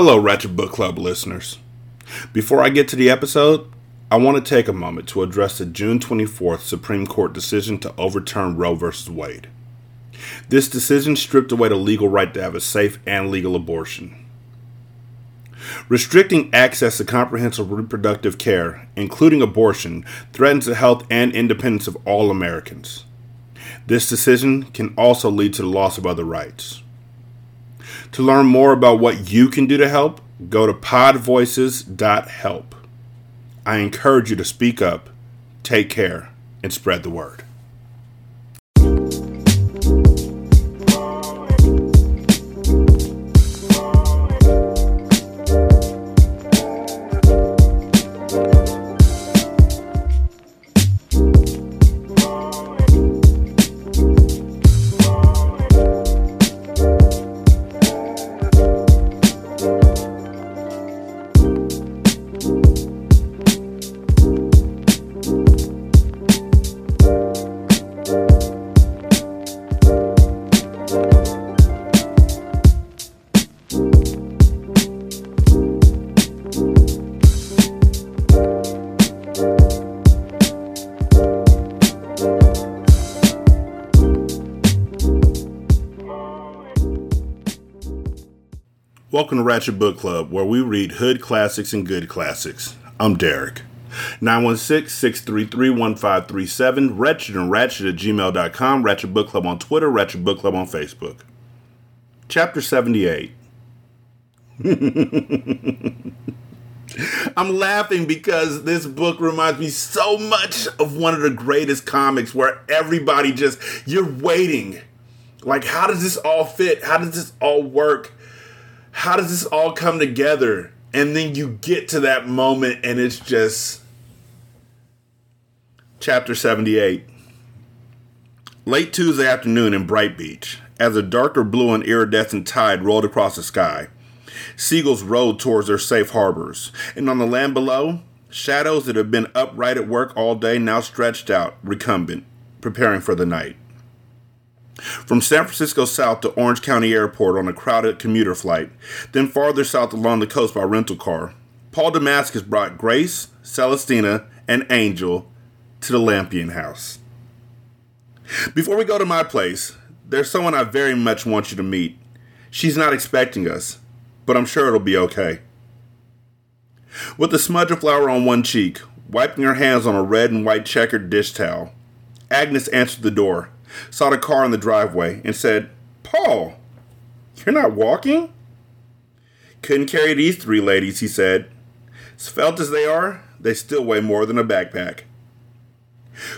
Hello, Ratchet Book Club listeners. Before I get to the episode, I want to take a moment to address the June 24th Supreme Court decision to overturn Roe v. Wade. This decision stripped away the legal right to have a safe and legal abortion. Restricting access to comprehensive reproductive care, including abortion, threatens the health and independence of all Americans. This decision can also lead to the loss of other rights. To learn more about what you can do to help, go to podvoices.help. I encourage you to speak up, take care, and spread the word. Ratchet Book Club, where we read hood classics and good classics. I'm Derek. 916 633 1537, Ratchet and Ratchet at gmail.com, Ratchet Book Club on Twitter, Ratchet Book Club on Facebook. Chapter 78. I'm laughing because this book reminds me so much of one of the greatest comics where everybody just, you're waiting. Like, how does this all fit? How does this all work? How does this all come together? And then you get to that moment and it's just chapter 78. Late Tuesday afternoon in Bright Beach, as a darker blue and iridescent tide rolled across the sky, seagulls rode towards their safe harbors, and on the land below, shadows that had been upright at work all day now stretched out, recumbent, preparing for the night. From San Francisco south to Orange County Airport on a crowded commuter flight, then farther south along the coast by rental car, Paul Damascus brought Grace, Celestina, and Angel to the Lampion house. Before we go to my place, there's someone I very much want you to meet. She's not expecting us, but I'm sure it'll be okay. With a smudge of flour on one cheek, wiping her hands on a red and white checkered dish towel, Agnes answered the door saw the car in the driveway, and said, Paul, you're not walking? Couldn't carry these three ladies, he said. Svelte as they are, they still weigh more than a backpack.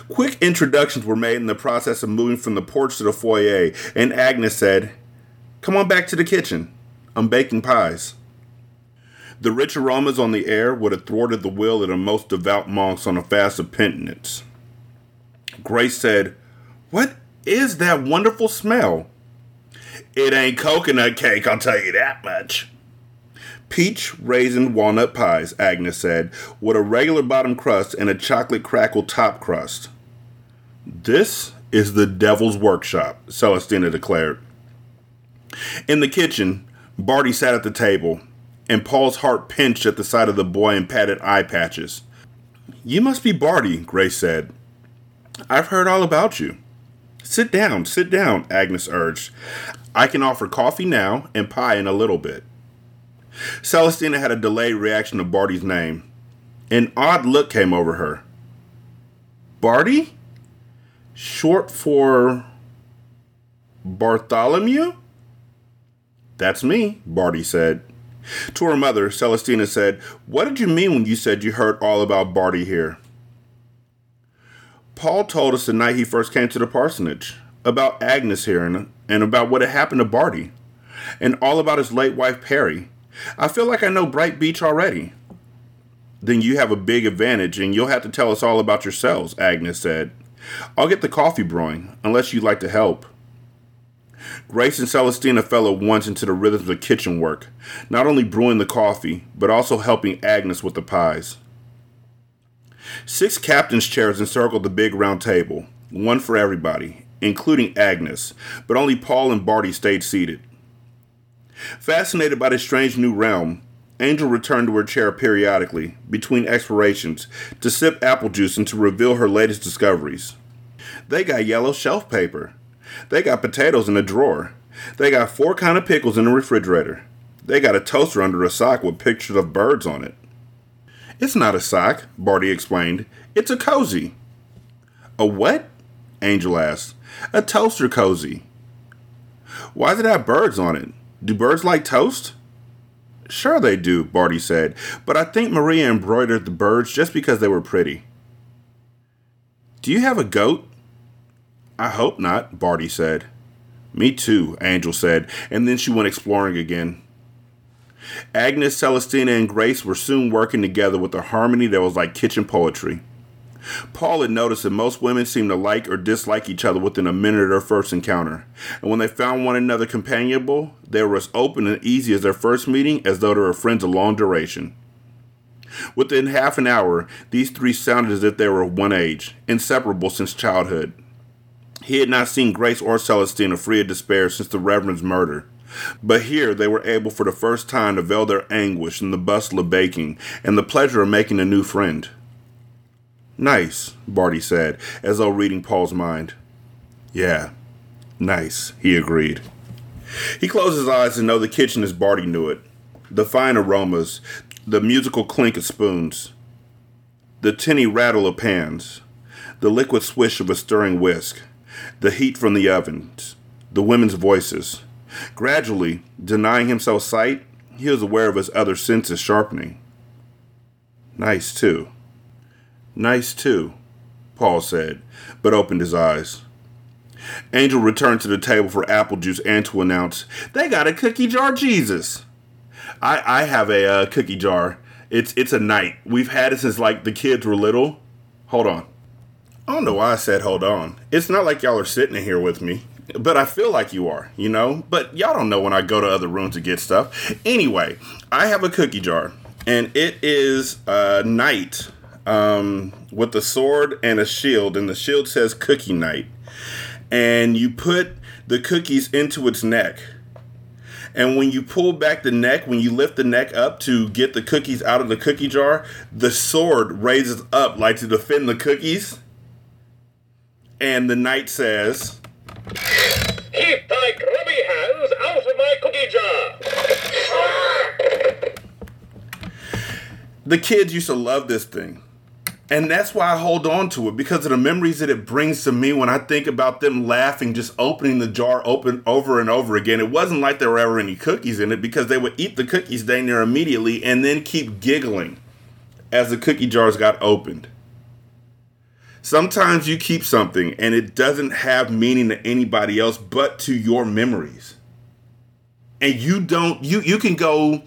Quick introductions were made in the process of moving from the porch to the foyer, and Agnes said, Come on back to the kitchen. I'm baking pies. The rich aromas on the air would have thwarted the will of the most devout monks on a fast of penitence. Grace said, What is that wonderful smell? It ain't coconut cake, I'll tell you that much. Peach, raisin, walnut pies, Agnes said, with a regular bottom crust and a chocolate crackle top crust. This is the devil's workshop, Celestina declared. In the kitchen, Barty sat at the table, and Paul's heart pinched at the sight of the boy in padded eye patches. You must be Barty, Grace said. I've heard all about you. Sit down, sit down, Agnes urged. I can offer coffee now and pie in a little bit. Celestina had a delayed reaction to Barty's name. An odd look came over her. Barty? Short for Bartholomew? That's me, Barty said. To her mother, Celestina said, What did you mean when you said you heard all about Barty here? Paul told us the night he first came to the parsonage about Agnes here and, and about what had happened to Barty, and all about his late wife Perry. I feel like I know Bright Beach already. Then you have a big advantage, and you'll have to tell us all about yourselves, Agnes said. I'll get the coffee brewing, unless you'd like to help. Grace and Celestina fell at once into the rhythms of kitchen work, not only brewing the coffee, but also helping Agnes with the pies. Six captain's chairs encircled the big round table, one for everybody, including Agnes, but only Paul and Barty stayed seated. Fascinated by this strange new realm, Angel returned to her chair periodically, between explorations, to sip apple juice and to reveal her latest discoveries. They got yellow shelf paper. They got potatoes in a drawer. They got four kind of pickles in the refrigerator. They got a toaster under a sock with pictures of birds on it. It's not a sock, Barty explained. It's a cozy. A what? Angel asked. A toaster cozy. Why does it have birds on it? Do birds like toast? Sure they do, Barty said, but I think Maria embroidered the birds just because they were pretty. Do you have a goat? I hope not, Barty said. Me too, Angel said, and then she went exploring again. Agnes, Celestina, and Grace were soon working together with a harmony that was like kitchen poetry. Paul had noticed that most women seemed to like or dislike each other within a minute of their first encounter, and when they found one another companionable, they were as open and easy as their first meeting as though they were friends of long duration. Within half an hour, these three sounded as if they were of one age, inseparable since childhood. He had not seen Grace or Celestina free of despair since the Reverend's murder. But here they were able for the first time to veil their anguish in the bustle of baking and the pleasure of making a new friend. Nice, Barty said, as though reading Paul's mind. Yeah, nice, he agreed. He closed his eyes to know the kitchen as Barty knew it. The fine aromas, the musical clink of spoons, the tinny rattle of pans, the liquid swish of a stirring whisk, the heat from the ovens, the women's voices. Gradually, denying himself sight, he was aware of his other senses sharpening. Nice, too. Nice too, Paul said, but opened his eyes. Angel returned to the table for apple juice and to announce, They got a cookie jar Jesus. I, I have a uh, cookie jar. It's it's a night. We've had it since like the kids were little. Hold on. I don't know why I said hold on. It's not like y'all are sitting in here with me, but I feel like you are, you know? But y'all don't know when I go to other rooms to get stuff. Anyway, I have a cookie jar, and it is a knight um, with a sword and a shield, and the shield says Cookie Knight. And you put the cookies into its neck. And when you pull back the neck, when you lift the neck up to get the cookies out of the cookie jar, the sword raises up like to defend the cookies. And the knight says, Keep thy grubby hands out of my cookie jar. The kids used to love this thing. And that's why I hold on to it because of the memories that it brings to me when I think about them laughing, just opening the jar open over and over again. It wasn't like there were ever any cookies in it because they would eat the cookies dang near immediately and then keep giggling as the cookie jars got opened. Sometimes you keep something and it doesn't have meaning to anybody else but to your memories. And you don't you you can go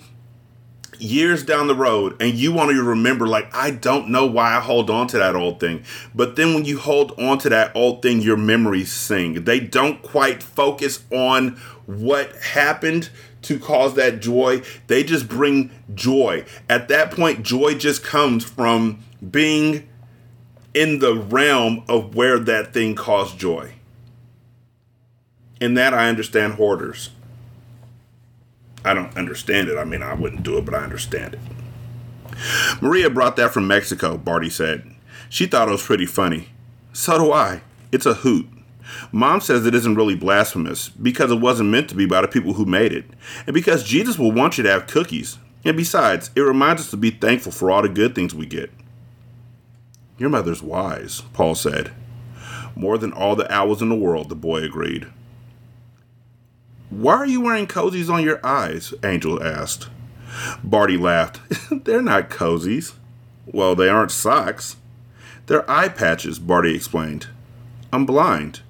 years down the road and you want to remember like i don't know why i hold on to that old thing. But then when you hold on to that old thing your memories sing. They don't quite focus on what happened to cause that joy. They just bring joy. At that point joy just comes from being in the realm of where that thing caused joy. In that i understand hoarders I don't understand it. I mean, I wouldn't do it, but I understand it. Maria brought that from Mexico, Barty said. She thought it was pretty funny. So do I. It's a hoot. Mom says it isn't really blasphemous because it wasn't meant to be by the people who made it, and because Jesus will want you to have cookies. And besides, it reminds us to be thankful for all the good things we get. Your mother's wise, Paul said. More than all the owls in the world, the boy agreed. Why are you wearing cozies on your eyes? Angel asked. Barty laughed. They're not cozies. Well, they aren't socks. They're eye patches, Barty explained. I'm blind.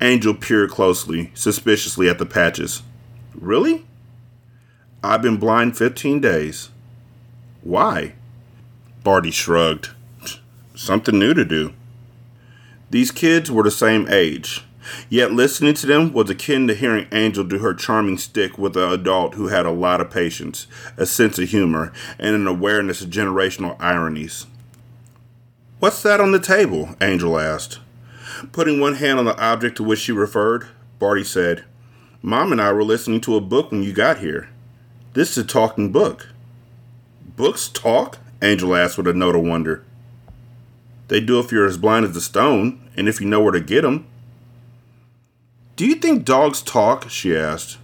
Angel peered closely, suspiciously at the patches. Really? I've been blind 15 days. Why? Barty shrugged. Something new to do. These kids were the same age. Yet listening to them was akin to hearing Angel do her charming stick with an adult who had a lot of patience, a sense of humor, and an awareness of generational ironies. What's that on the table? Angel asked. Putting one hand on the object to which she referred, Barty said, Mom and I were listening to a book when you got here. This is a talking book. Books talk? Angel asked with a note of wonder. They do if you're as blind as a stone, and if you know where to get 'em. Do you think dogs talk? she asked.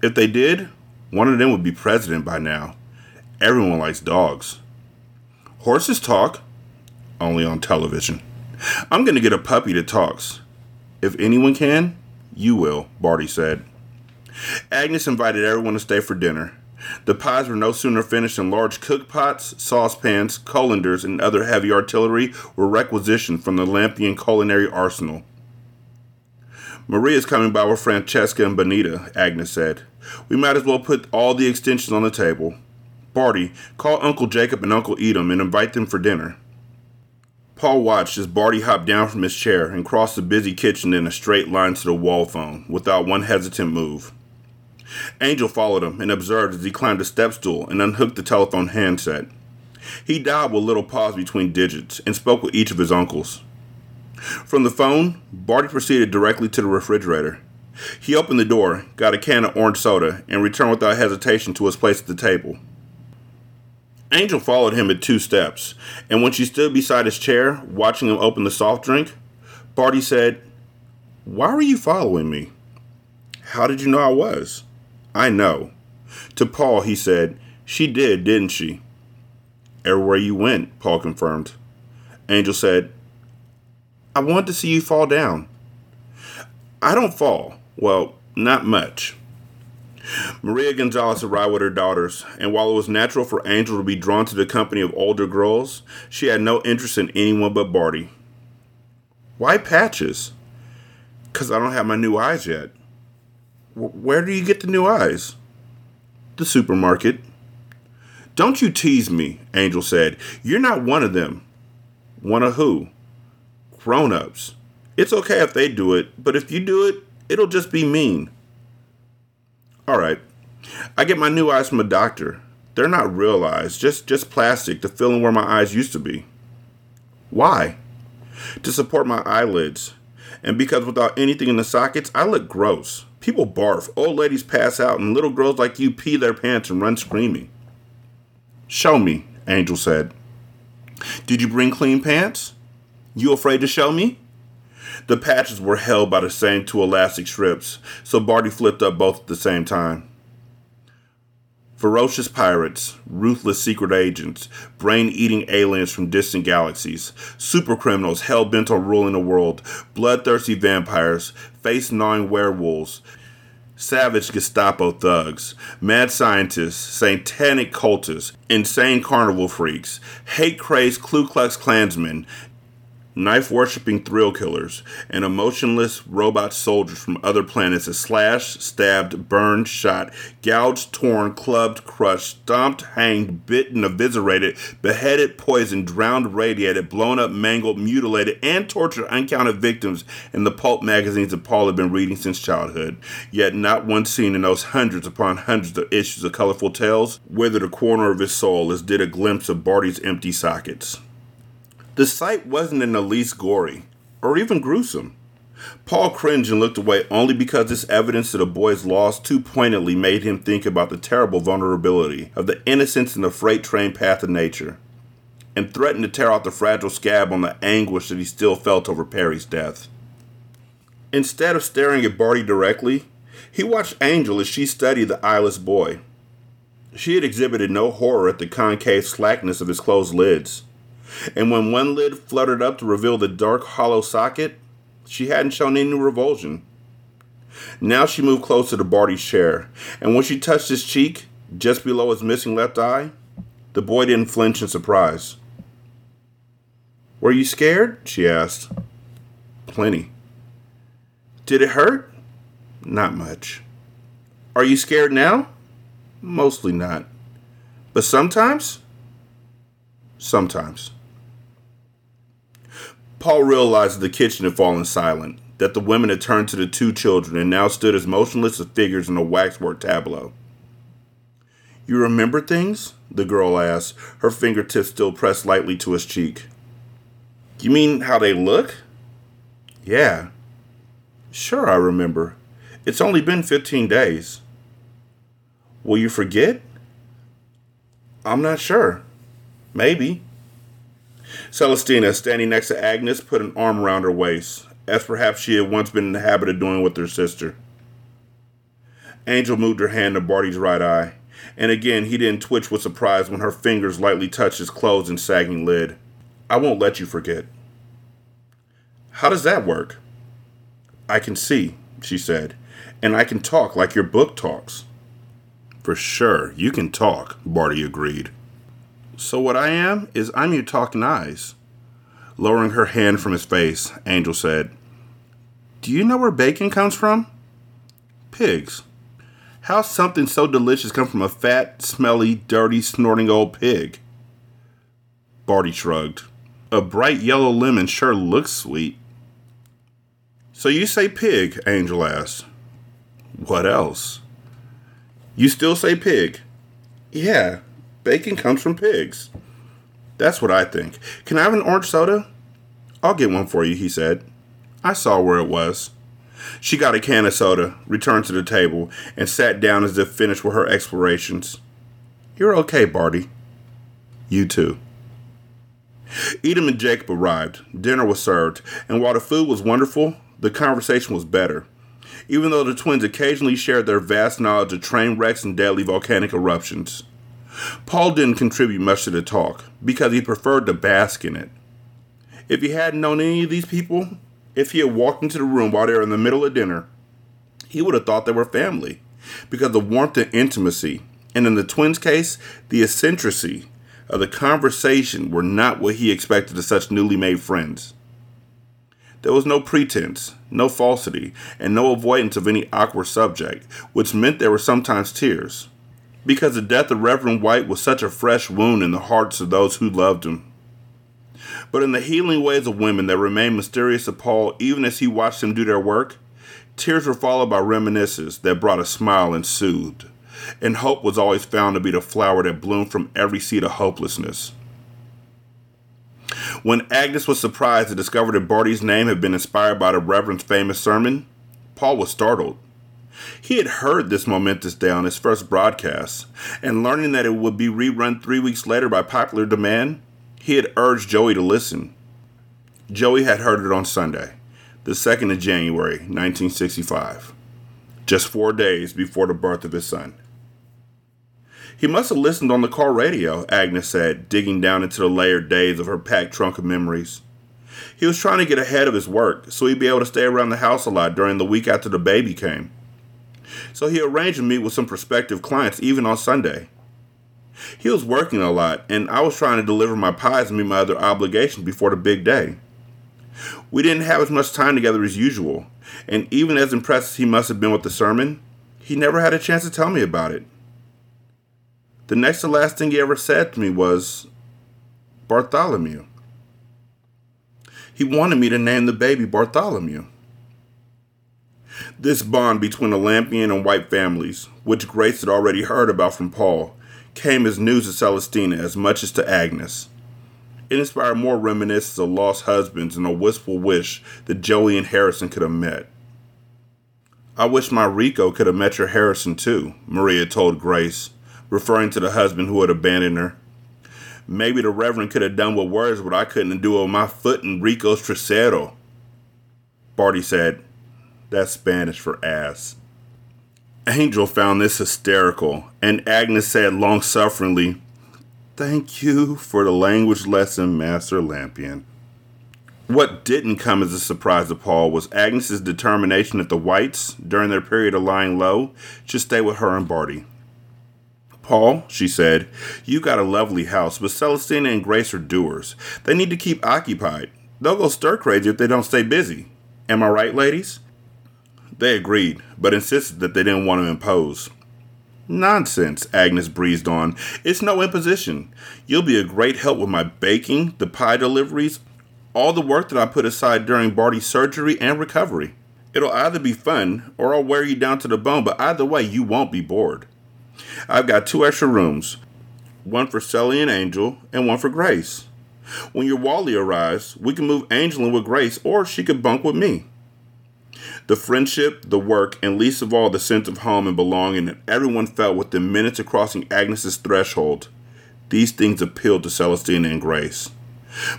If they did, one of them would be president by now. Everyone likes dogs. Horses talk, only on television. I'm going to get a puppy that talks. If anyone can, you will, Barty said. Agnes invited everyone to stay for dinner. The pies were no sooner finished than large cook pots, saucepans, colanders, and other heavy artillery were requisitioned from the Lampion culinary arsenal. Maria's coming by with Francesca and Bonita, Agnes said. We might as well put all the extensions on the table. Barty, call Uncle Jacob and Uncle Edom and invite them for dinner. Paul watched as Barty hopped down from his chair and crossed the busy kitchen in a straight line to the wall phone without one hesitant move. Angel followed him and observed as he climbed a step stool and unhooked the telephone handset. He dialed with little pause between digits and spoke with each of his uncles. From the phone, Barty proceeded directly to the refrigerator. He opened the door, got a can of orange soda, and returned without hesitation to his place at the table. Angel followed him at two steps, and when she stood beside his chair, watching him open the soft drink, Barty said, Why were you following me? How did you know I was? I know. To Paul, he said, She did, didn't she? Everywhere you went, Paul confirmed. Angel said, I wanted to see you fall down. I don't fall. Well, not much. Maria Gonzalez arrived with her daughters, and while it was natural for Angel to be drawn to the company of older girls, she had no interest in anyone but Barty. Why patches? Because I don't have my new eyes yet. W- where do you get the new eyes? The supermarket. Don't you tease me, Angel said. You're not one of them. One of who? Grown ups. It's okay if they do it, but if you do it, it'll just be mean. All right. I get my new eyes from a doctor. They're not real eyes, just just plastic to fill in where my eyes used to be. Why? To support my eyelids. And because without anything in the sockets, I look gross. People barf, old ladies pass out, and little girls like you pee their pants and run screaming. Show me, Angel said. Did you bring clean pants? You afraid to show me? The patches were held by the same two elastic strips, so Barty flipped up both at the same time. Ferocious pirates, ruthless secret agents, brain eating aliens from distant galaxies, super criminals hell bent on ruling the world, bloodthirsty vampires, face gnawing werewolves, savage Gestapo thugs, mad scientists, satanic cultists, insane carnival freaks, hate crazed Ku Klux Klansmen, knife worshipping thrill killers, and emotionless robot soldiers from other planets that slashed, stabbed, burned, shot, gouged, torn, clubbed, crushed, stomped, hanged, bitten, eviscerated, beheaded, poisoned, drowned, radiated, blown up, mangled, mutilated, and tortured uncounted victims in the pulp magazines that Paul had been reading since childhood. Yet not one scene in those hundreds upon hundreds of issues of colorful tales withered a corner of his soul as did a glimpse of Barty's empty sockets. The sight wasn't in the least gory, or even gruesome. Paul cringed and looked away only because this evidence of the boy's loss too poignantly made him think about the terrible vulnerability of the innocence in the freight train path of nature, and threatened to tear out the fragile scab on the anguish that he still felt over Perry's death. Instead of staring at Barty directly, he watched Angel as she studied the eyeless boy. She had exhibited no horror at the concave slackness of his closed lids and when one lid fluttered up to reveal the dark, hollow socket, she hadn't shown any revulsion. Now she moved closer to Barty's chair, and when she touched his cheek, just below his missing left eye, the boy didn't flinch in surprise. Were you scared? she asked. Plenty. Did it hurt? Not much. Are you scared now? Mostly not. But sometimes? Sometimes. Paul realized that the kitchen had fallen silent, that the women had turned to the two children and now stood as motionless as figures in a waxwork tableau. You remember things? the girl asked, her fingertips still pressed lightly to his cheek. You mean how they look? Yeah. Sure, I remember. It's only been 15 days. Will you forget? I'm not sure. Maybe. Celestina, standing next to Agnes, put an arm around her waist, as perhaps she had once been in the habit of doing with her sister. Angel moved her hand to Barty's right eye, and again he didn't twitch with surprise when her fingers lightly touched his closed and sagging lid. I won't let you forget. How does that work? I can see, she said, and I can talk like your book talks. For sure, you can talk, Barty agreed. So what I am is I'm your talking eyes. Lowering her hand from his face, Angel said, Do you know where bacon comes from? Pigs. How something so delicious come from a fat, smelly, dirty, snorting old pig? Barty shrugged. A bright yellow lemon sure looks sweet. So you say pig, Angel asked. What else? You still say pig? Yeah, Bacon comes from pigs. That's what I think. Can I have an orange soda? I'll get one for you, he said. I saw where it was. She got a can of soda, returned to the table, and sat down as if finished with her explorations. You're okay, Barty. You too. Edom and Jacob arrived. Dinner was served, and while the food was wonderful, the conversation was better. Even though the twins occasionally shared their vast knowledge of train wrecks and deadly volcanic eruptions. Paul didn't contribute much to the talk because he preferred to bask in it. If he hadn't known any of these people, if he had walked into the room while they were in the middle of dinner, he would have thought they were family because the warmth and intimacy, and in the twins' case, the eccentricity of the conversation were not what he expected of such newly made friends. There was no pretense, no falsity, and no avoidance of any awkward subject, which meant there were sometimes tears because the death of Reverend White was such a fresh wound in the hearts of those who loved him. But in the healing ways of women that remained mysterious to Paul even as he watched them do their work, tears were followed by reminiscences that brought a smile and soothed. And hope was always found to be the flower that bloomed from every seed of hopelessness. When Agnes was surprised to discover that Barty's name had been inspired by the Reverend's famous sermon, Paul was startled. He had heard this momentous day on his first broadcast, and learning that it would be rerun three weeks later by popular demand, he had urged Joey to listen. Joey had heard it on Sunday, the 2nd of January, 1965, just four days before the birth of his son. He must have listened on the car radio, Agnes said, digging down into the layered days of her packed trunk of memories. He was trying to get ahead of his work so he'd be able to stay around the house a lot during the week after the baby came so he arranged to meet with some prospective clients even on Sunday. He was working a lot, and I was trying to deliver my pies and meet my other obligations before the big day. We didn't have as much time together as usual, and even as impressed as he must have been with the sermon, he never had a chance to tell me about it. The next to last thing he ever said to me was, Bartholomew. He wanted me to name the baby Bartholomew. This bond between the Lampion and White families, which Grace had already heard about from Paul, came as news to Celestina as much as to Agnes. It inspired more reminiscences of lost husbands and a wistful wish that Joey and Harrison could have met. I wish my Rico could have met your Harrison too, Maria told Grace, referring to the husband who had abandoned her. Maybe the Reverend could have done with words what I couldn't do with my foot in Rico's trasero. Barty said, that's Spanish for ass. Angel found this hysterical, and Agnes said long sufferingly, Thank you for the language lesson, Master Lampion. What didn't come as a surprise to Paul was Agnes's determination that the Whites, during their period of lying low, should stay with her and Barty. Paul, she said, you got a lovely house, but Celestina and Grace are doers. They need to keep occupied. They'll go stir crazy if they don't stay busy. Am I right, ladies? They agreed, but insisted that they didn't want to impose. Nonsense, Agnes breezed on. It's no imposition. You'll be a great help with my baking, the pie deliveries, all the work that I put aside during Barty's surgery and recovery. It'll either be fun or I'll wear you down to the bone, but either way, you won't be bored. I've got two extra rooms one for Sally and Angel, and one for Grace. When your Wally arrives, we can move Angel in with Grace, or she could bunk with me. The friendship, the work, and least of all the sense of home and belonging that everyone felt within minutes of crossing Agnes's threshold. These things appealed to Celestina and Grace.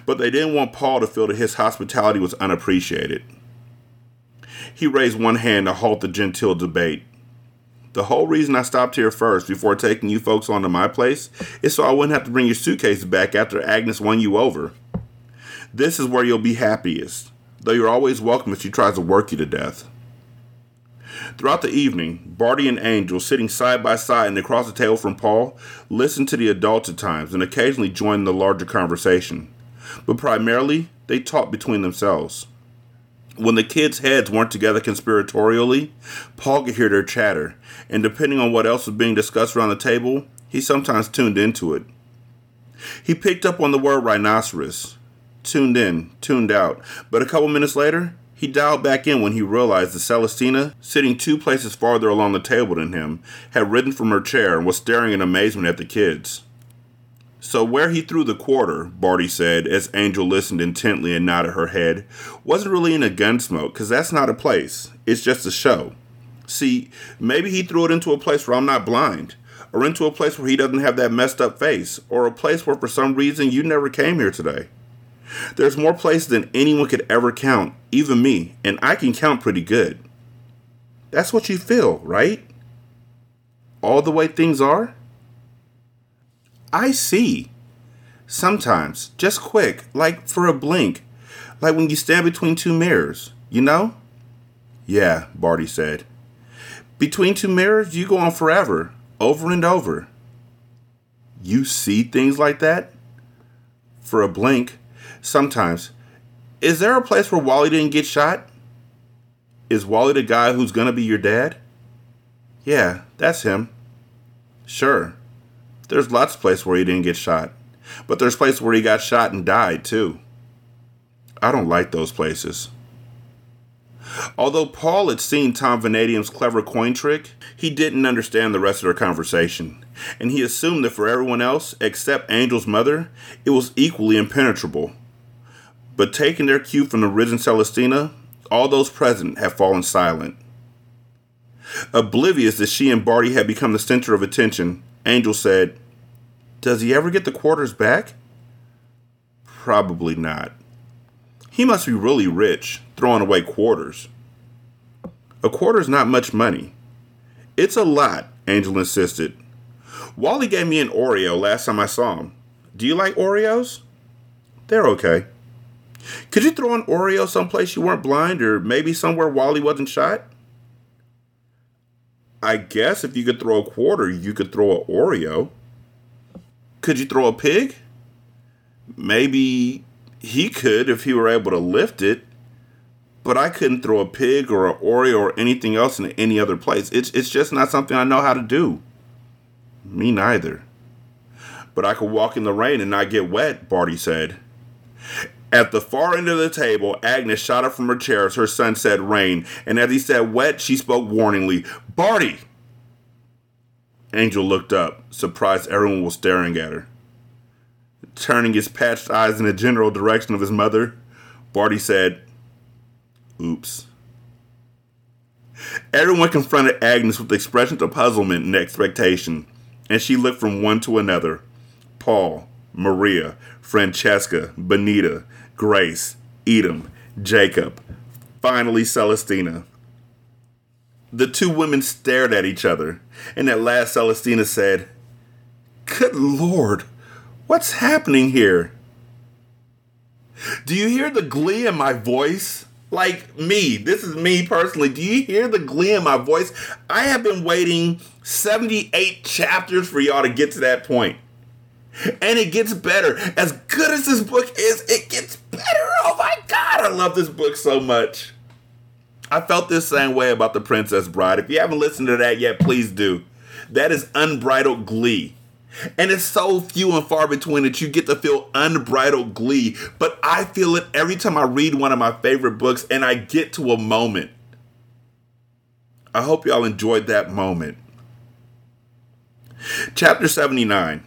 But they didn't want Paul to feel that his hospitality was unappreciated. He raised one hand to halt the genteel debate. The whole reason I stopped here first before taking you folks onto my place is so I wouldn't have to bring your suitcases back after Agnes won you over. This is where you'll be happiest, though you're always welcome if she tries to work you to death. Throughout the evening, Barty and Angel, sitting side by side and across the table from Paul, listened to the adults at times and occasionally joined the larger conversation. But primarily, they talked between themselves. When the kids' heads weren't together conspiratorially, Paul could hear their chatter, and depending on what else was being discussed around the table, he sometimes tuned into it. He picked up on the word rhinoceros, tuned in, tuned out, but a couple minutes later, he dialed back in when he realized that Celestina, sitting two places farther along the table than him, had risen from her chair and was staring in amazement at the kids. So, where he threw the quarter, Barty said, as Angel listened intently and nodded her head, wasn't really in a gunsmoke, because that's not a place. It's just a show. See, maybe he threw it into a place where I'm not blind, or into a place where he doesn't have that messed up face, or a place where for some reason you never came here today. There's more places than anyone could ever count, even me, and I can count pretty good. That's what you feel, right? All the way things are? I see. Sometimes, just quick, like for a blink, like when you stand between two mirrors, you know? Yeah, Barty said. Between two mirrors, you go on forever, over and over. You see things like that? For a blink, sometimes. Is there a place where Wally didn't get shot? Is Wally the guy who's gonna be your dad? Yeah, that's him. Sure. There's lots of places where he didn't get shot. But there's places where he got shot and died, too. I don't like those places. Although Paul had seen Tom Vanadium's clever coin trick, he didn't understand the rest of their conversation, and he assumed that for everyone else, except Angel's mother, it was equally impenetrable. But taking their cue from the risen Celestina, all those present had fallen silent. Oblivious that she and Barty had become the center of attention, Angel said, Does he ever get the quarters back? Probably not. He must be really rich, throwing away quarters. A quarter's not much money. It's a lot, Angel insisted. Wally gave me an Oreo last time I saw him. Do you like Oreos? They're okay. Could you throw an Oreo someplace you weren't blind, or maybe somewhere Wally wasn't shot? I guess if you could throw a quarter, you could throw an Oreo. Could you throw a pig? Maybe he could if he were able to lift it, but I couldn't throw a pig or an Oreo or anything else in any other place. It's it's just not something I know how to do. Me neither. But I could walk in the rain and not get wet, Barty said. At the far end of the table, Agnes shot up from her chair as her son said rain, and as he said wet, she spoke warningly, Barty! Angel looked up, surprised everyone was staring at her. Turning his patched eyes in the general direction of his mother, Barty said, Oops. Everyone confronted Agnes with expressions of puzzlement and expectation, and she looked from one to another Paul, Maria, Francesca, Benita, Grace, Edom, Jacob, finally Celestina. The two women stared at each other, and at last Celestina said, Good Lord, what's happening here? Do you hear the glee in my voice? Like me, this is me personally. Do you hear the glee in my voice? I have been waiting 78 chapters for y'all to get to that point. And it gets better. As good as this book is, it gets. Oh my god, I love this book so much. I felt this same way about The Princess Bride. If you haven't listened to that yet, please do. That is unbridled glee. And it's so few and far between that you get to feel unbridled glee. But I feel it every time I read one of my favorite books and I get to a moment. I hope y'all enjoyed that moment. Chapter 79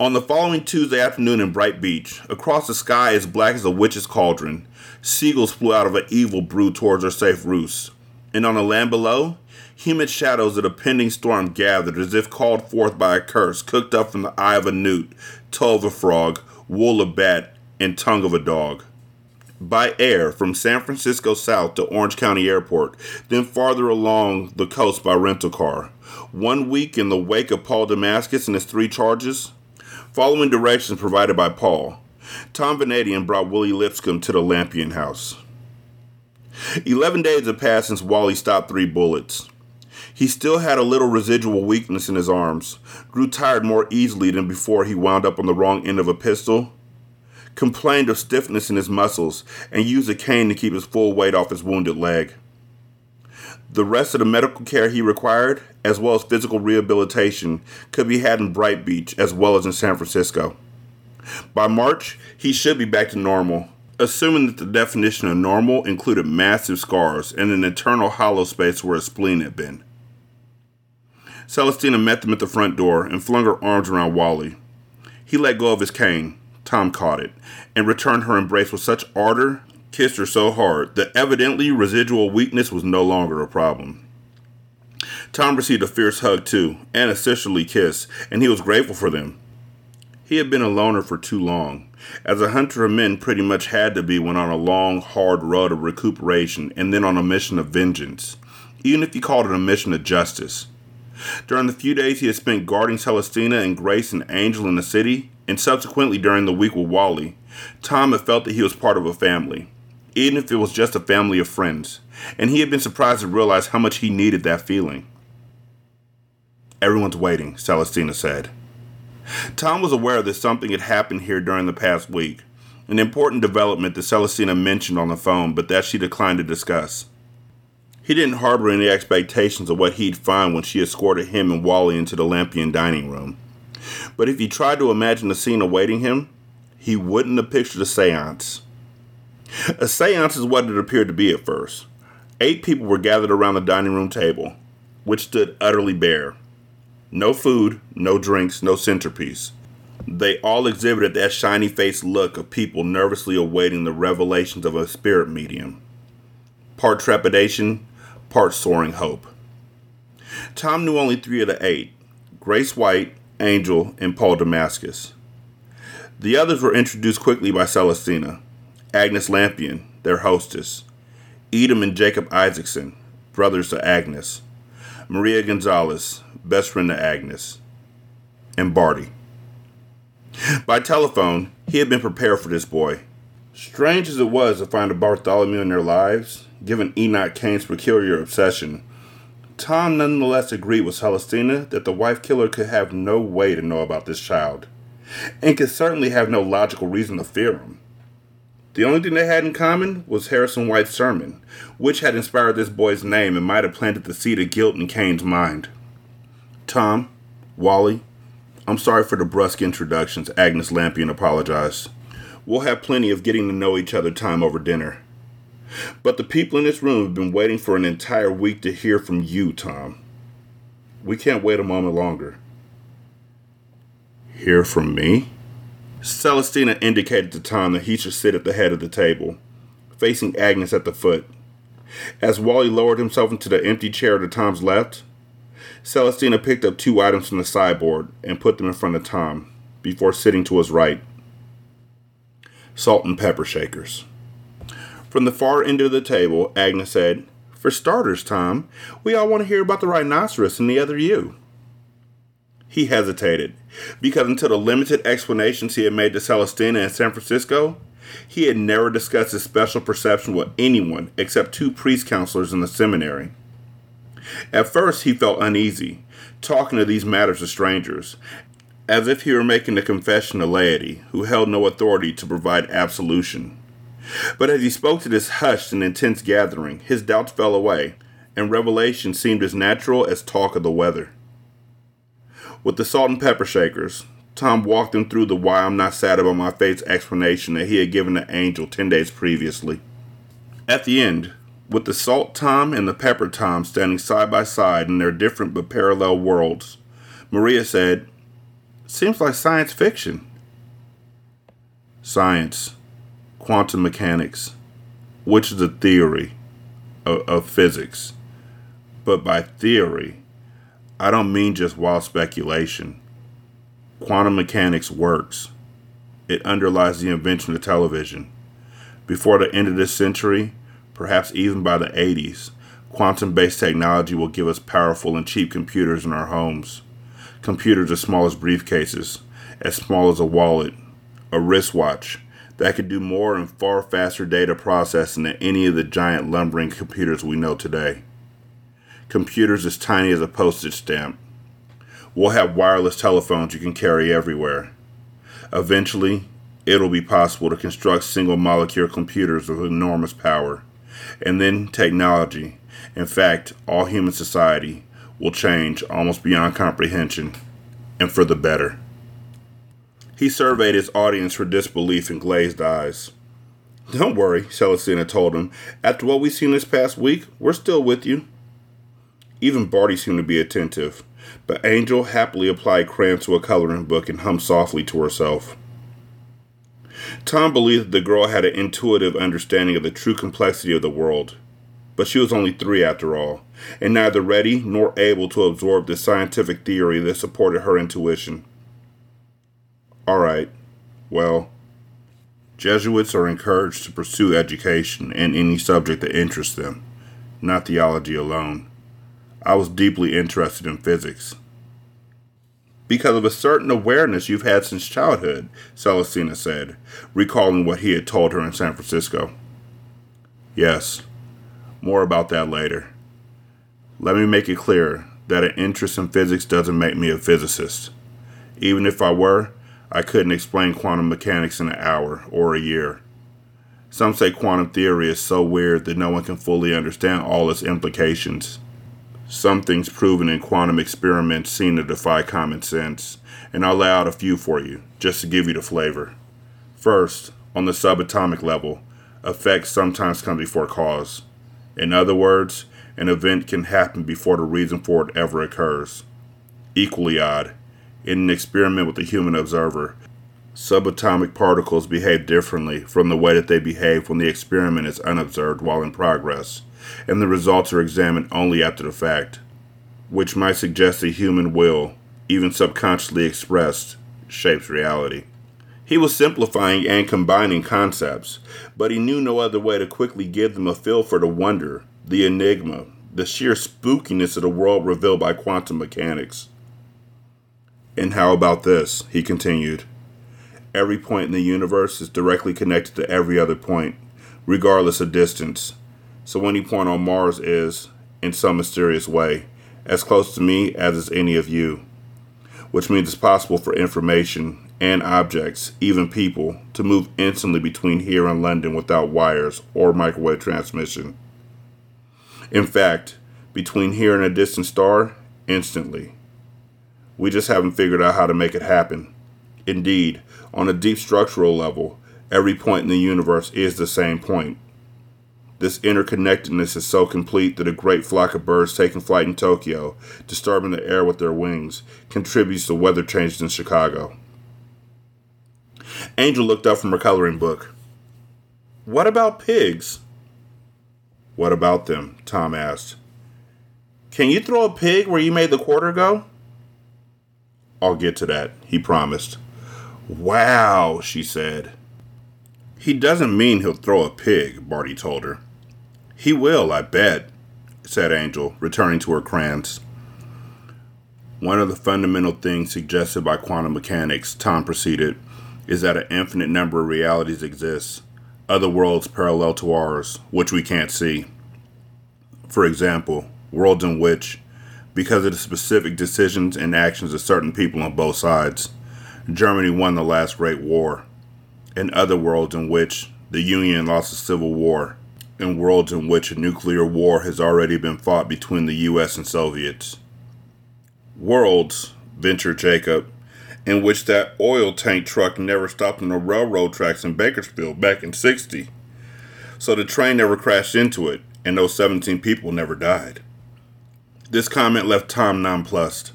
On the following Tuesday afternoon in Bright Beach, across the sky as black as a witch's cauldron, seagulls flew out of an evil brood towards their safe roosts. And on the land below, humid shadows of the pending storm gathered as if called forth by a curse cooked up from the eye of a newt, toe of a frog, wool of bat, and tongue of a dog. By air from San Francisco south to Orange County Airport, then farther along the coast by rental car. One week in the wake of Paul Damascus and his three charges, following directions provided by Paul. Tom Vanadium brought Willie Lipscomb to the Lampion house. Eleven days had passed since Wally stopped three bullets. He still had a little residual weakness in his arms, grew tired more easily than before he wound up on the wrong end of a pistol, complained of stiffness in his muscles, and used a cane to keep his full weight off his wounded leg. The rest of the medical care he required, as well as physical rehabilitation, could be had in Bright Beach as well as in San Francisco. By March, he should be back to normal, assuming that the definition of normal included massive scars and an internal hollow space where his spleen had been. Celestina met them at the front door and flung her arms around Wally. He let go of his cane. Tom caught it and returned her embrace with such ardor, kissed her so hard that evidently residual weakness was no longer a problem. Tom received a fierce hug too, and a sisterly kiss, and he was grateful for them. He had been a loner for too long. As a hunter of men pretty much had to be when on a long, hard road of recuperation and then on a mission of vengeance, even if you called it a mission of justice. During the few days he had spent guarding Celestina and Grace and Angel in the city, and subsequently during the week with Wally, Tom had felt that he was part of a family, even if it was just a family of friends, and he had been surprised to realize how much he needed that feeling. Everyone's waiting, Celestina said. Tom was aware that something had happened here during the past week, an important development that Celestina mentioned on the phone, but that she declined to discuss. He didn't harbor any expectations of what he'd find when she escorted him and Wally into the Lampion dining room. But if he tried to imagine the scene awaiting him, he wouldn't have pictured a seance. A seance is what it appeared to be at first. Eight people were gathered around the dining room table, which stood utterly bare. No food, no drinks, no centerpiece. They all exhibited that shiny faced look of people nervously awaiting the revelations of a spirit medium. Part trepidation, part soaring hope. Tom knew only three of the eight Grace White, Angel, and Paul Damascus. The others were introduced quickly by Celestina Agnes Lampion, their hostess, Edom and Jacob Isaacson, brothers to Agnes, Maria Gonzalez, best friend to Agnes, and Barty. By telephone, he had been prepared for this boy. Strange as it was to find a Bartholomew in their lives, given Enoch Cain's peculiar obsession, Tom nonetheless agreed with Celestina that the wife killer could have no way to know about this child, and could certainly have no logical reason to fear him. The only thing they had in common was Harrison White's sermon, which had inspired this boy's name and might have planted the seed of guilt in Cain's mind. Tom, Wally, I'm sorry for the brusque introductions, Agnes Lampion apologized. We'll have plenty of getting to know each other time over dinner. But the people in this room have been waiting for an entire week to hear from you, Tom. We can't wait a moment longer. Hear from me? Celestina indicated to Tom that he should sit at the head of the table, facing Agnes at the foot. As Wally lowered himself into the empty chair to Tom's left, Celestina picked up two items from the sideboard and put them in front of Tom before sitting to his right. Salt and pepper shakers. From the far end of the table, Agnes said, For starters, Tom, we all want to hear about the rhinoceros and the other you. He hesitated, because until the limited explanations he had made to Celestina in San Francisco, he had never discussed his special perception with anyone except two priest counselors in the seminary. At first, he felt uneasy, talking of these matters to strangers, as if he were making a confession to laity, who held no authority to provide absolution. But as he spoke to this hushed and intense gathering, his doubts fell away, and revelation seemed as natural as talk of the weather. With the salt and pepper shakers, Tom walked him through the why I'm not sad about my fate's explanation that he had given the angel ten days previously. At the end, with the Salt Tom and the Pepper Tom standing side by side in their different but parallel worlds, Maria said, Seems like science fiction. Science, quantum mechanics, which is a theory of, of physics. But by theory, I don't mean just wild speculation. Quantum mechanics works. It underlies the invention of television. Before the end of this century, perhaps even by the 80s, quantum based technology will give us powerful and cheap computers in our homes. Computers as small as briefcases, as small as a wallet, a wristwatch, that could do more and far faster data processing than any of the giant lumbering computers we know today. Computers as tiny as a postage stamp. We'll have wireless telephones you can carry everywhere. Eventually, it'll be possible to construct single molecule computers with enormous power. And then technology, in fact, all human society, will change almost beyond comprehension, and for the better. He surveyed his audience for disbelief and glazed eyes. Don't worry, Celestina told him. After what we've seen this past week, we're still with you. Even Barty seemed to be attentive, but Angel happily applied crayons to a coloring book and hummed softly to herself. Tom believed that the girl had an intuitive understanding of the true complexity of the world, but she was only three after all, and neither ready nor able to absorb the scientific theory that supported her intuition. All right, well, Jesuits are encouraged to pursue education in any subject that interests them, not theology alone. I was deeply interested in physics. Because of a certain awareness you've had since childhood, Celestina said, recalling what he had told her in San Francisco. Yes, more about that later. Let me make it clear that an interest in physics doesn't make me a physicist. Even if I were, I couldn't explain quantum mechanics in an hour or a year. Some say quantum theory is so weird that no one can fully understand all its implications. Some things proven in quantum experiments seem to defy common sense, and I'll lay out a few for you, just to give you the flavor. First, on the subatomic level, effects sometimes come before cause. In other words, an event can happen before the reason for it ever occurs. Equally odd, in an experiment with a human observer, subatomic particles behave differently from the way that they behave when the experiment is unobserved while in progress, and the results are examined only after the fact, which might suggest the human will, even subconsciously expressed, shapes reality. He was simplifying and combining concepts, but he knew no other way to quickly give them a feel for the wonder, the enigma, the sheer spookiness of the world revealed by quantum mechanics. And how about this? He continued. Every point in the universe is directly connected to every other point, regardless of distance. So any point on Mars is, in some mysterious way, as close to me as is any of you. Which means it's possible for information and objects, even people, to move instantly between here and London without wires or microwave transmission. In fact, between here and a distant star, instantly. We just haven't figured out how to make it happen. Indeed, on a deep structural level, every point in the universe is the same point. This interconnectedness is so complete that a great flock of birds taking flight in Tokyo, disturbing the air with their wings, contributes to weather changes in Chicago. Angel looked up from her coloring book. What about pigs? What about them? Tom asked. Can you throw a pig where you made the quarter go? I'll get to that, he promised. Wow, she said. He doesn't mean he'll throw a pig, Barty told her. He will, I bet, said Angel, returning to her crayons. One of the fundamental things suggested by quantum mechanics, Tom proceeded, is that an infinite number of realities exist, other worlds parallel to ours, which we can't see. For example, worlds in which, because of the specific decisions and actions of certain people on both sides. Germany won the last Great War. and other worlds in which the Union lost the civil war. In worlds in which a nuclear war has already been fought between the US and Soviets. Worlds, ventured Jacob, in which that oil tank truck never stopped on the railroad tracks in Bakersfield back in 60. So the train never crashed into it, and those 17 people never died. This comment left Tom nonplussed.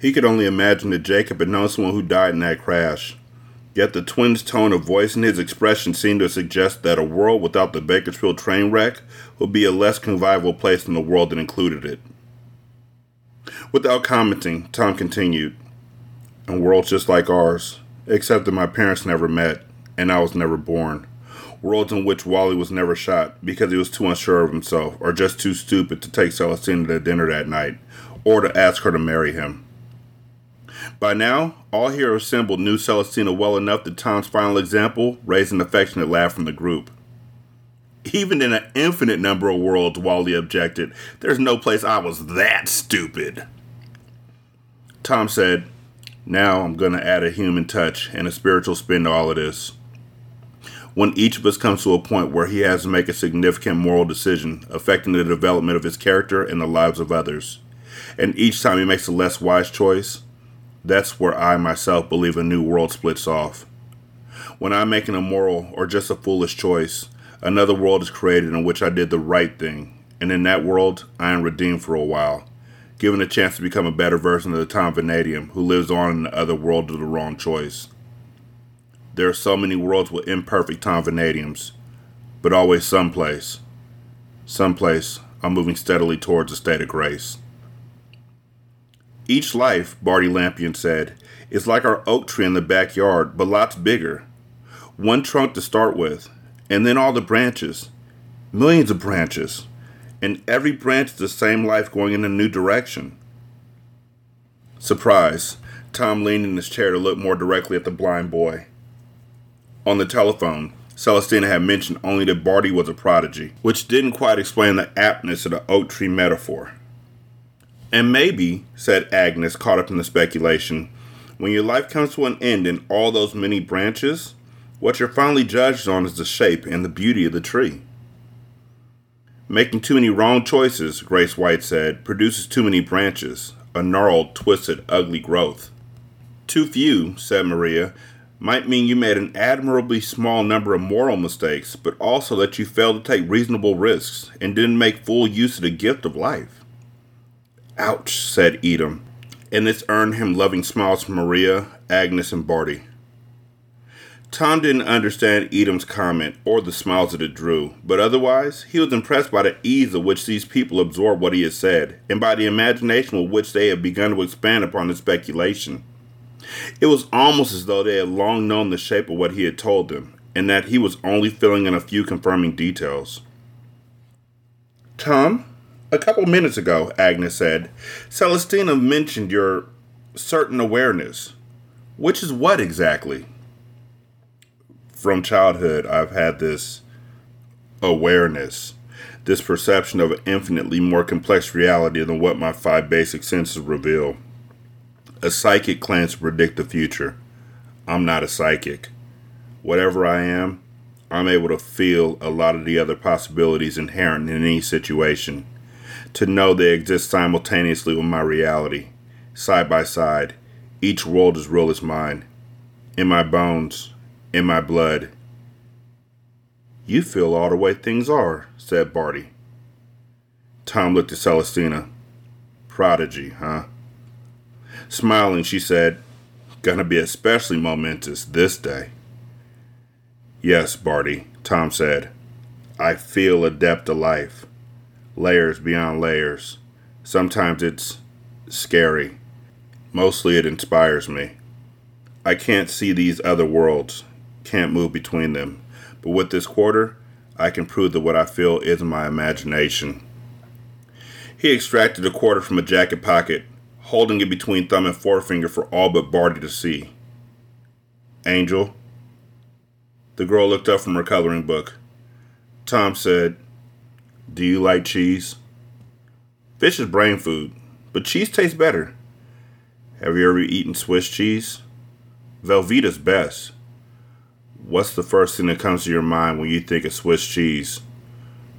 He could only imagine that Jacob had known someone who died in that crash. Yet the twins' tone of voice and his expression seemed to suggest that a world without the Bakersfield train wreck would be a less convivial place than the world that included it. Without commenting, Tom continued, A world just like ours, except that my parents never met and I was never born. Worlds in which Wally was never shot because he was too unsure of himself or just too stupid to take Celestina to dinner that night or to ask her to marry him. By now, all here assembled knew Celestina well enough that Tom's final example raised an affectionate laugh from the group. Even in an infinite number of worlds, Wally objected, there's no place I was that stupid. Tom said, Now I'm going to add a human touch and a spiritual spin to all of this. When each of us comes to a point where he has to make a significant moral decision affecting the development of his character and the lives of others, and each time he makes a less wise choice, that's where I myself believe a new world splits off. When I'm making a moral or just a foolish choice, another world is created in which I did the right thing, and in that world, I am redeemed for a while, given a chance to become a better version of the Tom Vanadium who lives on in the other world of the wrong choice. There are so many worlds with imperfect Tom Vanadiums, but always someplace. Someplace I'm moving steadily towards a state of grace. Each life, Barty Lampion said, is like our oak tree in the backyard, but lots bigger. One trunk to start with, and then all the branches. Millions of branches. And every branch is the same life going in a new direction. Surprise. Tom leaned in his chair to look more directly at the blind boy. On the telephone, Celestina had mentioned only that Barty was a prodigy, which didn't quite explain the aptness of the oak tree metaphor. And maybe, said Agnes, caught up in the speculation, when your life comes to an end in all those many branches, what you're finally judged on is the shape and the beauty of the tree. Making too many wrong choices, Grace White said, produces too many branches, a gnarled, twisted, ugly growth. Too few, said Maria, might mean you made an admirably small number of moral mistakes, but also that you failed to take reasonable risks and didn't make full use of the gift of life. Ouch, said Edom, and this earned him loving smiles from Maria, Agnes, and Barty. Tom didn't understand Edom's comment or the smiles that it drew, but otherwise, he was impressed by the ease with which these people absorbed what he had said, and by the imagination with which they had begun to expand upon his speculation. It was almost as though they had long known the shape of what he had told them, and that he was only filling in a few confirming details. Tom, a couple minutes ago, Agnes said, Celestina mentioned your certain awareness. Which is what exactly? From childhood, I've had this awareness, this perception of an infinitely more complex reality than what my five basic senses reveal. A psychic claims to predict the future. I'm not a psychic. Whatever I am, I'm able to feel a lot of the other possibilities inherent in any situation to know they exist simultaneously with my reality, side by side, each world as real as mine, in my bones, in my blood. You feel all the way things are, said Barty. Tom looked at Celestina. Prodigy, huh? Smiling, she said, Gonna be especially momentous this day. Yes, Barty, Tom said. I feel a depth of life layers beyond layers. Sometimes it's scary. Mostly it inspires me. I can't see these other worlds, can't move between them. But with this quarter, I can prove that what I feel isn't my imagination. He extracted a quarter from a jacket pocket, holding it between thumb and forefinger for all but Barty to see. Angel? The girl looked up from her coloring book. Tom said, do you like cheese? Fish is brain food, but cheese tastes better. Have you ever eaten Swiss cheese? Velveeta's best. What's the first thing that comes to your mind when you think of Swiss cheese?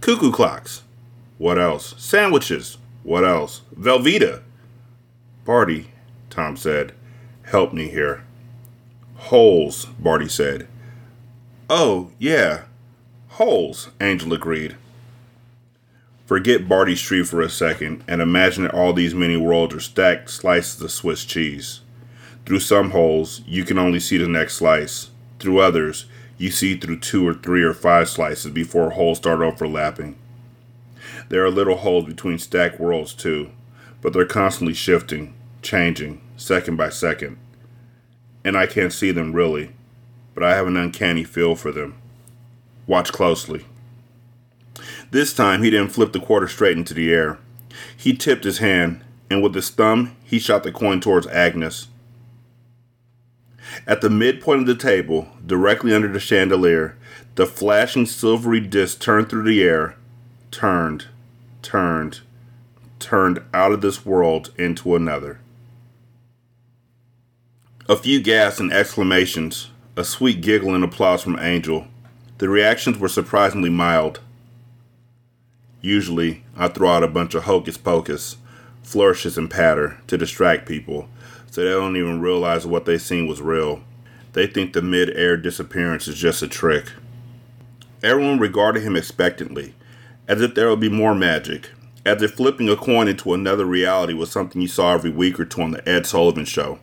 Cuckoo clocks. What else? Sandwiches. What else? Velveeta. Barty, Tom said. Help me here. Holes, Barty said. Oh, yeah. Holes, Angel agreed. Forget Barty Street for a second and imagine that all these mini worlds are stacked slices of Swiss cheese. Through some holes, you can only see the next slice. Through others, you see through two or three or five slices before holes start overlapping. There are little holes between stacked worlds too, but they're constantly shifting, changing, second by second. And I can't see them really, but I have an uncanny feel for them. Watch closely. This time he didn't flip the quarter straight into the air. He tipped his hand, and with his thumb, he shot the coin towards Agnes. At the midpoint of the table, directly under the chandelier, the flashing silvery disc turned through the air, turned, turned, turned out of this world into another. A few gasps and exclamations, a sweet giggle and applause from Angel. The reactions were surprisingly mild. Usually, I throw out a bunch of hocus pocus, flourishes, and patter to distract people so they don't even realize what they seen was real. They think the mid air disappearance is just a trick. Everyone regarded him expectantly, as if there would be more magic, as if flipping a coin into another reality was something you saw every week or two on the Ed Sullivan Show,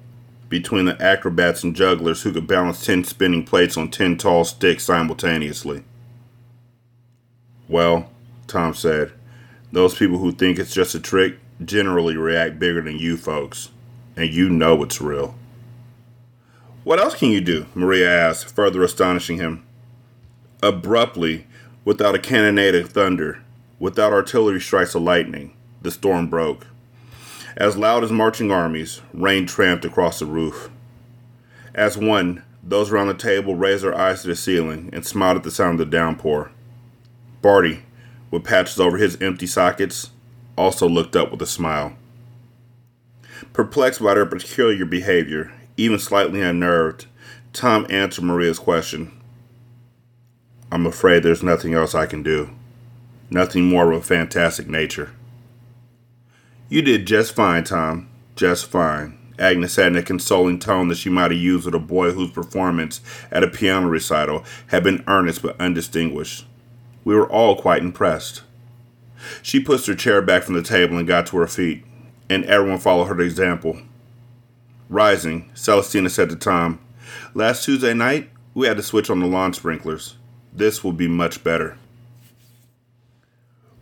between the acrobats and jugglers who could balance 10 spinning plates on 10 tall sticks simultaneously. Well, Tom said. Those people who think it's just a trick generally react bigger than you folks, and you know it's real. What else can you do? Maria asked, further astonishing him. Abruptly, without a cannonade of thunder, without artillery strikes of lightning, the storm broke. As loud as marching armies, rain tramped across the roof. As one, those around the table raised their eyes to the ceiling and smiled at the sound of the downpour. Barty, with patches over his empty sockets, also looked up with a smile. Perplexed by their peculiar behavior, even slightly unnerved, Tom answered Maria's question. I'm afraid there's nothing else I can do. Nothing more of a fantastic nature. You did just fine, Tom. Just fine. Agnes said in a consoling tone that she might have used with a boy whose performance at a piano recital had been earnest but undistinguished. We were all quite impressed. She pushed her chair back from the table and got to her feet, and everyone followed her example. Rising, Celestina said to Tom, Last Tuesday night, we had to switch on the lawn sprinklers. This will be much better.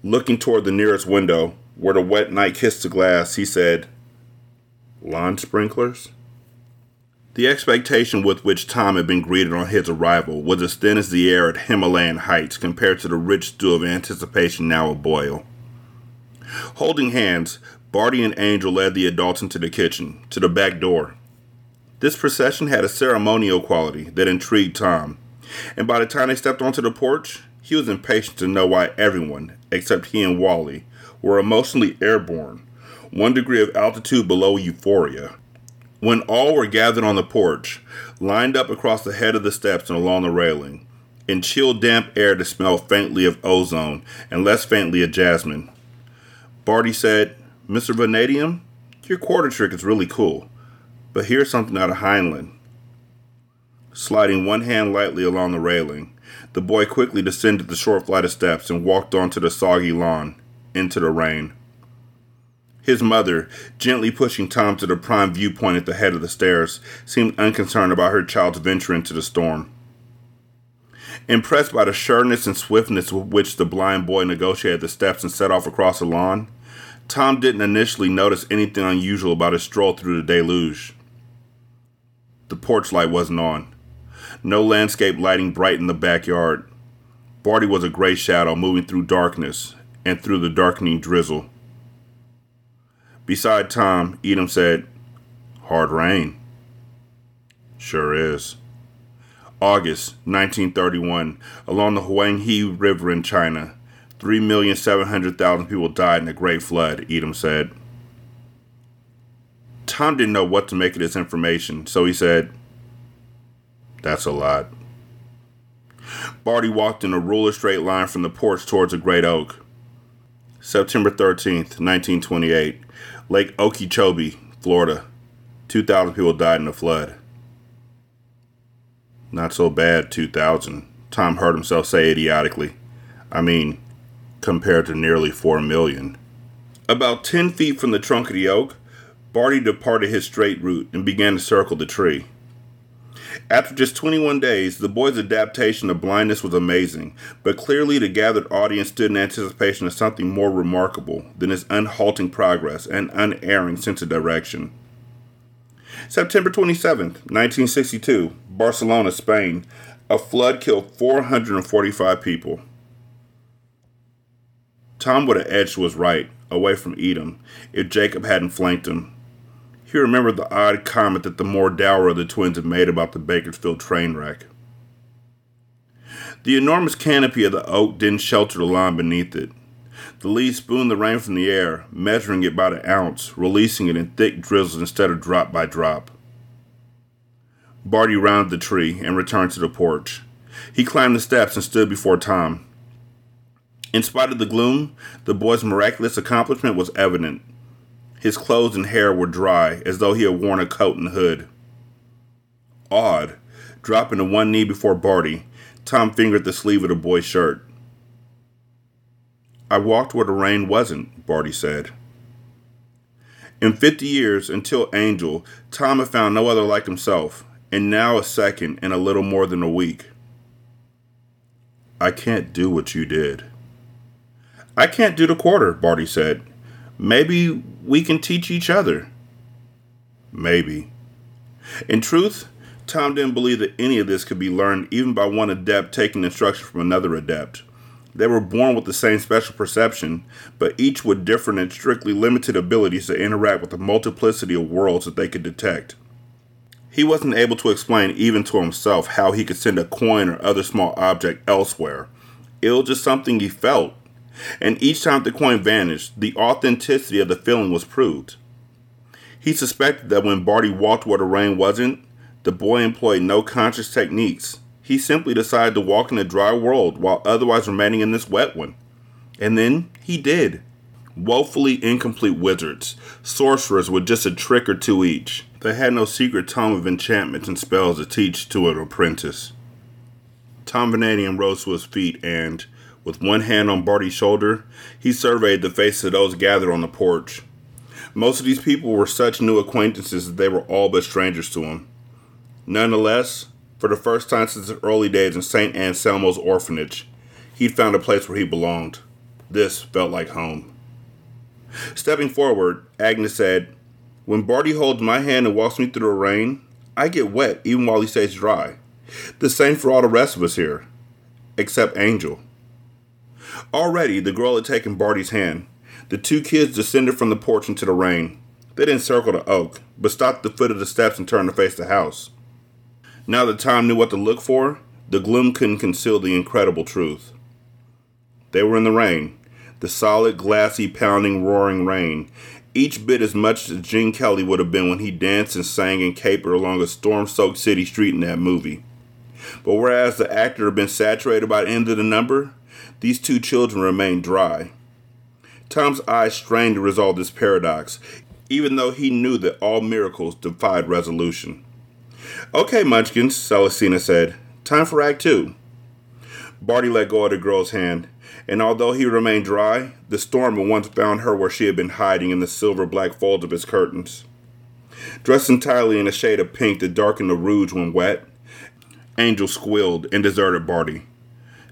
Looking toward the nearest window, where the wet night kissed the glass, he said, Lawn sprinklers? The expectation with which Tom had been greeted on his arrival was as thin as the air at Himalayan heights compared to the rich stew of anticipation now aboil. Holding hands, Barty and Angel led the adults into the kitchen, to the back door. This procession had a ceremonial quality that intrigued Tom, and by the time they stepped onto the porch, he was impatient to know why everyone, except he and Wally, were emotionally airborne, one degree of altitude below euphoria. When all were gathered on the porch, lined up across the head of the steps and along the railing, in chill, damp air that smelled faintly of ozone and less faintly of jasmine, Barty said, Mr. Vanadium, your quarter trick is really cool, but here's something out of Heinlein. Sliding one hand lightly along the railing, the boy quickly descended the short flight of steps and walked onto the soggy lawn, into the rain. His mother, gently pushing Tom to the prime viewpoint at the head of the stairs, seemed unconcerned about her child's venture into the storm. Impressed by the sureness and swiftness with which the blind boy negotiated the steps and set off across the lawn, Tom didn't initially notice anything unusual about his stroll through the deluge. The porch light wasn't on. No landscape lighting brightened the backyard. Barty was a gray shadow moving through darkness and through the darkening drizzle. Beside Tom, Edom said, Hard rain. Sure is. August 1931, along the Huang He River in China. 3,700,000 people died in the Great Flood, Edom said. Tom didn't know what to make of this information, so he said, That's a lot. Barty walked in a ruler straight line from the porch towards a great oak. September 13th, 1928. Lake Okeechobee, Florida. 2,000 people died in a flood. Not so bad, 2,000, Tom heard himself say idiotically. I mean, compared to nearly 4 million. About 10 feet from the trunk of the oak, Barty departed his straight route and began to circle the tree. After just 21 days, the boy's adaptation to blindness was amazing, but clearly the gathered audience stood in anticipation of something more remarkable than his unhalting progress and unerring sense of direction. September 27, 1962, Barcelona, Spain. A flood killed 445 people. Tom would have edged was right, away from Edom, if Jacob hadn't flanked him. He remembered the odd comment that the more dour of the twins had made about the Bakersfield train wreck. The enormous canopy of the oak didn't shelter the lawn beneath it. The leaves spooned the rain from the air, measuring it by the ounce, releasing it in thick drizzles instead of drop by drop. Barty rounded the tree and returned to the porch. He climbed the steps and stood before Tom. In spite of the gloom, the boy's miraculous accomplishment was evident. His clothes and hair were dry, as though he had worn a coat and hood. Awed, dropping to one knee before Barty, Tom fingered the sleeve of the boy's shirt. I walked where the rain wasn't, Barty said. In fifty years, until Angel, Tom had found no other like himself, and now a second in a little more than a week. I can't do what you did. I can't do the quarter, Barty said. Maybe we can teach each other. Maybe. In truth, Tom didn't believe that any of this could be learned even by one adept taking instruction from another adept. They were born with the same special perception, but each with different and strictly limited abilities to interact with the multiplicity of worlds that they could detect. He wasn't able to explain even to himself how he could send a coin or other small object elsewhere. It was just something he felt, and each time the coin vanished, the authenticity of the feeling was proved. He suspected that when Barty walked where the rain wasn't, the boy employed no conscious techniques. He simply decided to walk in a dry world while otherwise remaining in this wet one. And then he did. Woefully incomplete wizards, sorcerers with just a trick or two each. They had no secret tome of enchantments and spells to teach to an apprentice. Tom Vanadium rose to his feet and, with one hand on Barty's shoulder, he surveyed the faces of those gathered on the porch. Most of these people were such new acquaintances that they were all but strangers to him. Nonetheless, for the first time since his early days in St. Anselmo's orphanage, he'd found a place where he belonged. This felt like home. Stepping forward, Agnes said, When Barty holds my hand and walks me through the rain, I get wet even while he stays dry. The same for all the rest of us here, except Angel. Already, the girl had taken Barty's hand. The two kids descended from the porch into the rain. They didn't circle the oak, but stopped at the foot of the steps and turned to face the house. Now that Tom knew what to look for, the gloom couldn't conceal the incredible truth. They were in the rain, the solid, glassy, pounding, roaring rain, each bit as much as Gene Kelly would have been when he danced and sang and capered along a storm soaked city street in that movie. But whereas the actor had been saturated by the end of the number, these two children remained dry. Tom's eyes strained to resolve this paradox, even though he knew that all miracles defied resolution. Okay, Munchkins, Celestina said. Time for Act Two. Barty let go of the girl's hand, and although he remained dry, the storm at once found her where she had been hiding in the silver black folds of his curtains. Dressed entirely in a shade of pink that darkened the rouge when wet, Angel squealed and deserted Barty.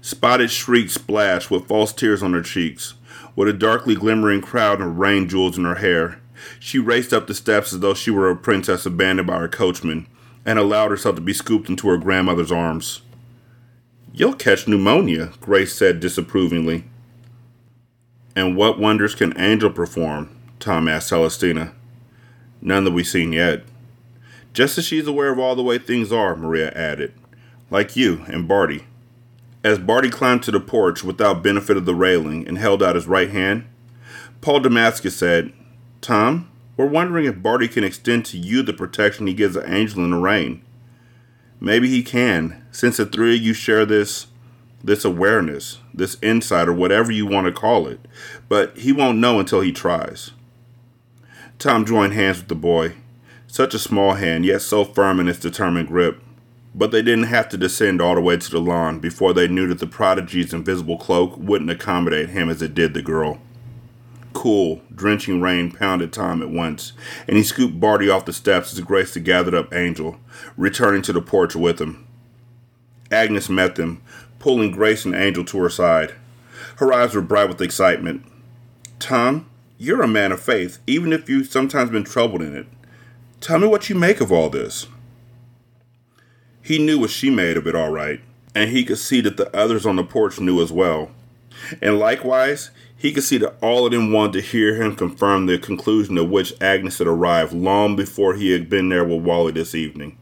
Spotted shrieks splashed with false tears on her cheeks. With a darkly glimmering crown of rain jewels in her hair, she raced up the steps as though she were a princess abandoned by her coachman, and allowed herself to be scooped into her grandmother's arms. You'll catch pneumonia, Grace said disapprovingly. And what wonders can Angel perform? Tom asked Celestina. None that we've seen yet. Just as she's aware of all the way things are, Maria added. Like you and Barty. As Barty climbed to the porch without benefit of the railing and held out his right hand, Paul Damascus said, Tom, we're wondering if Barty can extend to you the protection he gives to Angel in the rain. Maybe he can, since the three of you share this this awareness, this insight, or whatever you want to call it, but he won't know until he tries. Tom joined hands with the boy, such a small hand, yet so firm in its determined grip. But they didn't have to descend all the way to the lawn before they knew that the prodigy's invisible cloak wouldn't accommodate him as it did the girl. Cool, drenching rain pounded Tom at once, and he scooped Barty off the steps as Grace gathered up Angel, returning to the porch with him. Agnes met them, pulling Grace and Angel to her side. Her eyes were bright with excitement. Tom, you're a man of faith, even if you've sometimes been troubled in it. Tell me what you make of all this. He knew what she made of it all right, and he could see that the others on the porch knew as well. And likewise, he could see that all of them wanted to hear him confirm the conclusion to which Agnes had arrived long before he had been there with Wally this evening.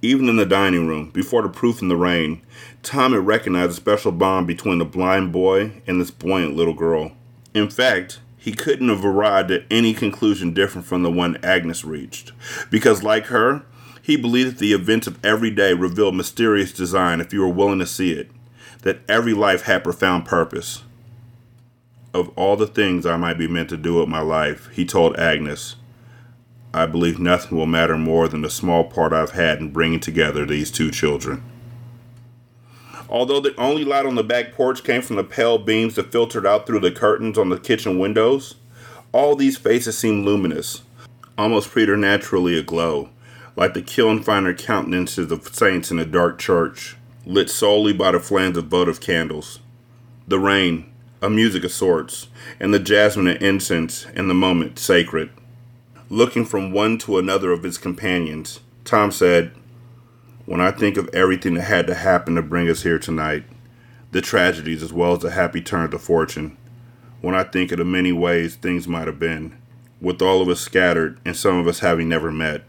Even in the dining room, before the proof in the rain, Tom had recognized a special bond between the blind boy and this buoyant little girl. In fact, he couldn't have arrived at any conclusion different from the one Agnes reached, because, like her, he believed that the events of every day revealed mysterious design if you were willing to see it, that every life had profound purpose. Of all the things I might be meant to do with my life, he told Agnes, I believe nothing will matter more than the small part I've had in bringing together these two children. Although the only light on the back porch came from the pale beams that filtered out through the curtains on the kitchen windows, all these faces seemed luminous, almost preternaturally aglow, like the kiln finder countenances of saints in a dark church, lit solely by the flames of votive candles. The rain, a music of sorts, and the jasmine and incense, in the moment, sacred. Looking from one to another of his companions, Tom said, when I think of everything that had to happen to bring us here tonight, the tragedies as well as the happy turns of fortune, when I think of the many ways things might have been, with all of us scattered and some of us having never met,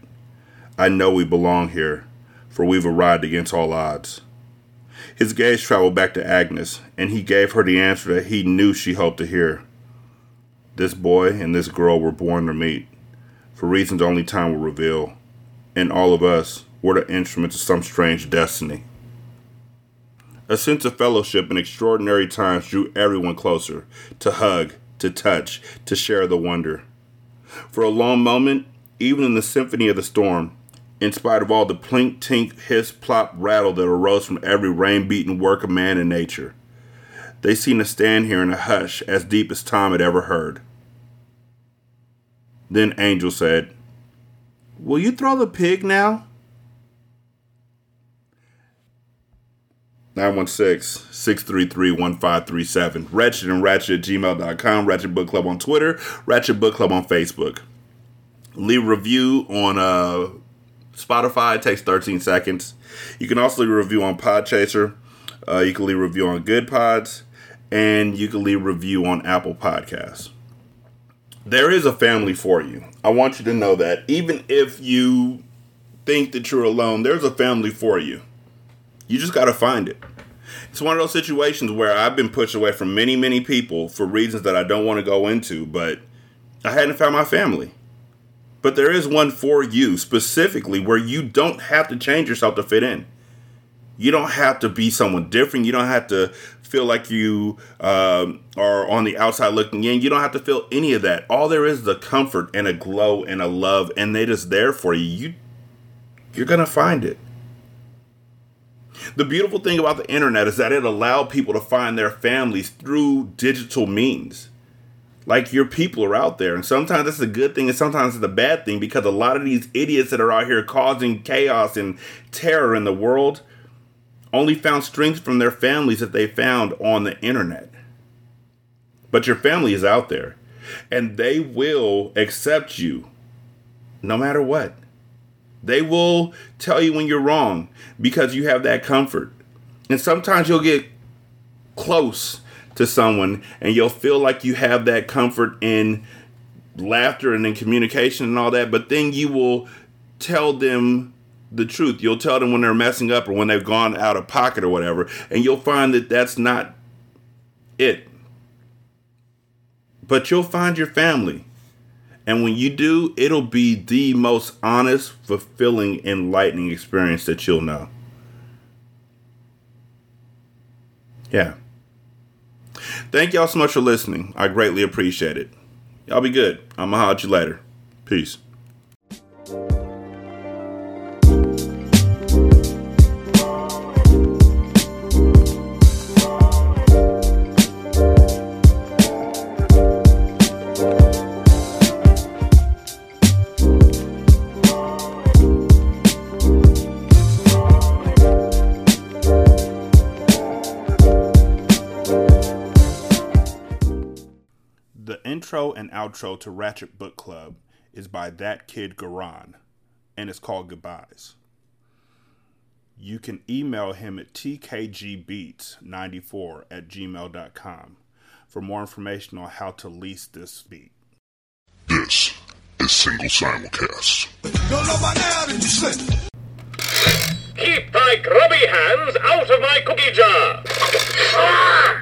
I know we belong here, for we've arrived against all odds. His gaze traveled back to Agnes, and he gave her the answer that he knew she hoped to hear. This boy and this girl were born to meet, for reasons only time will reveal, and all of us, were the instruments of some strange destiny. A sense of fellowship in extraordinary times drew everyone closer, to hug, to touch, to share the wonder. For a long moment, even in the symphony of the storm, in spite of all the plink, tink, hiss, plop, rattle that arose from every rain beaten work of man and nature, they seemed to stand here in a hush as deep as Tom had ever heard. Then Angel said, Will you throw the pig now? 916 633 1537. Ratchet and Ratchet at gmail.com. Ratchet Book Club on Twitter. Ratchet Book Club on Facebook. Leave review on uh, Spotify. Takes 13 seconds. You can also leave a review on Podchaser. Uh, you can leave a review on Goodpods. And you can leave a review on Apple Podcasts. There is a family for you. I want you to know that. Even if you think that you're alone, there's a family for you. You just got to find it. It's one of those situations where I've been pushed away from many, many people for reasons that I don't want to go into, but I hadn't found my family. But there is one for you specifically where you don't have to change yourself to fit in. You don't have to be someone different. You don't have to feel like you um, are on the outside looking in. You don't have to feel any of that. All there is is a comfort and a glow and a love, and it is there for you. You you're gonna find it. The beautiful thing about the internet is that it allowed people to find their families through digital means. Like your people are out there, and sometimes that's a good thing, and sometimes it's a bad thing because a lot of these idiots that are out here causing chaos and terror in the world only found strength from their families that they found on the internet. But your family is out there, and they will accept you no matter what. They will tell you when you're wrong because you have that comfort. And sometimes you'll get close to someone and you'll feel like you have that comfort in laughter and in communication and all that, but then you will tell them the truth. You'll tell them when they're messing up or when they've gone out of pocket or whatever, and you'll find that that's not it. But you'll find your family. And when you do, it'll be the most honest, fulfilling, enlightening experience that you'll know. Yeah. Thank y'all so much for listening. I greatly appreciate it. Y'all be good. I'm going to holler at you later. Peace. Outro to Ratchet Book Club is by That Kid Garan, and it's called Goodbyes. You can email him at tkgbeats94 at gmail.com for more information on how to lease this beat. This is Single Simulcast. Keep thy grubby hands out of my cookie jar! Ah!